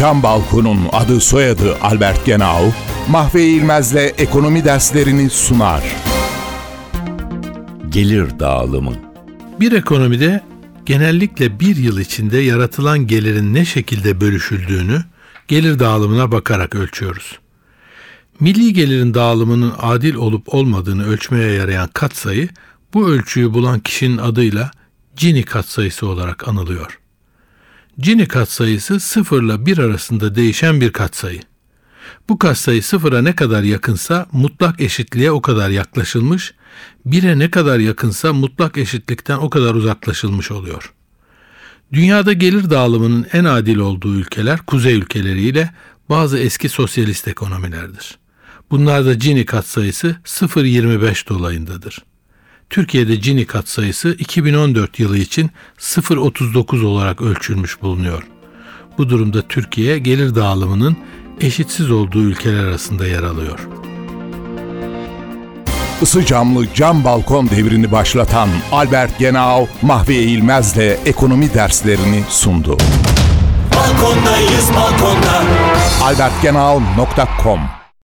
Cam Balkon'un adı soyadı Albert Genau, Mahve İlmez'le ekonomi derslerini sunar. Gelir dağılımı Bir ekonomide genellikle bir yıl içinde yaratılan gelirin ne şekilde bölüşüldüğünü gelir dağılımına bakarak ölçüyoruz. Milli gelirin dağılımının adil olup olmadığını ölçmeye yarayan katsayı bu ölçüyü bulan kişinin adıyla Gini katsayısı olarak anılıyor. Gini katsayısı sıfırla bir arasında değişen bir katsayı. Bu katsayı sıfıra ne kadar yakınsa mutlak eşitliğe o kadar yaklaşılmış, bire ne kadar yakınsa mutlak eşitlikten o kadar uzaklaşılmış oluyor. Dünyada gelir dağılımının en adil olduğu ülkeler kuzey ülkeleriyle bazı eski sosyalist ekonomilerdir. Bunlarda Gini katsayısı 0.25 dolayındadır. Türkiye'de Gini katsayısı 2014 yılı için 0.39 olarak ölçülmüş bulunuyor. Bu durumda Türkiye gelir dağılımının eşitsiz olduğu ülkeler arasında yer alıyor. Isı camlı cam balkon devrini başlatan Albert Genau, Mahve İlmez'le ekonomi derslerini sundu. Balkondayız balkonda. albertgenau.com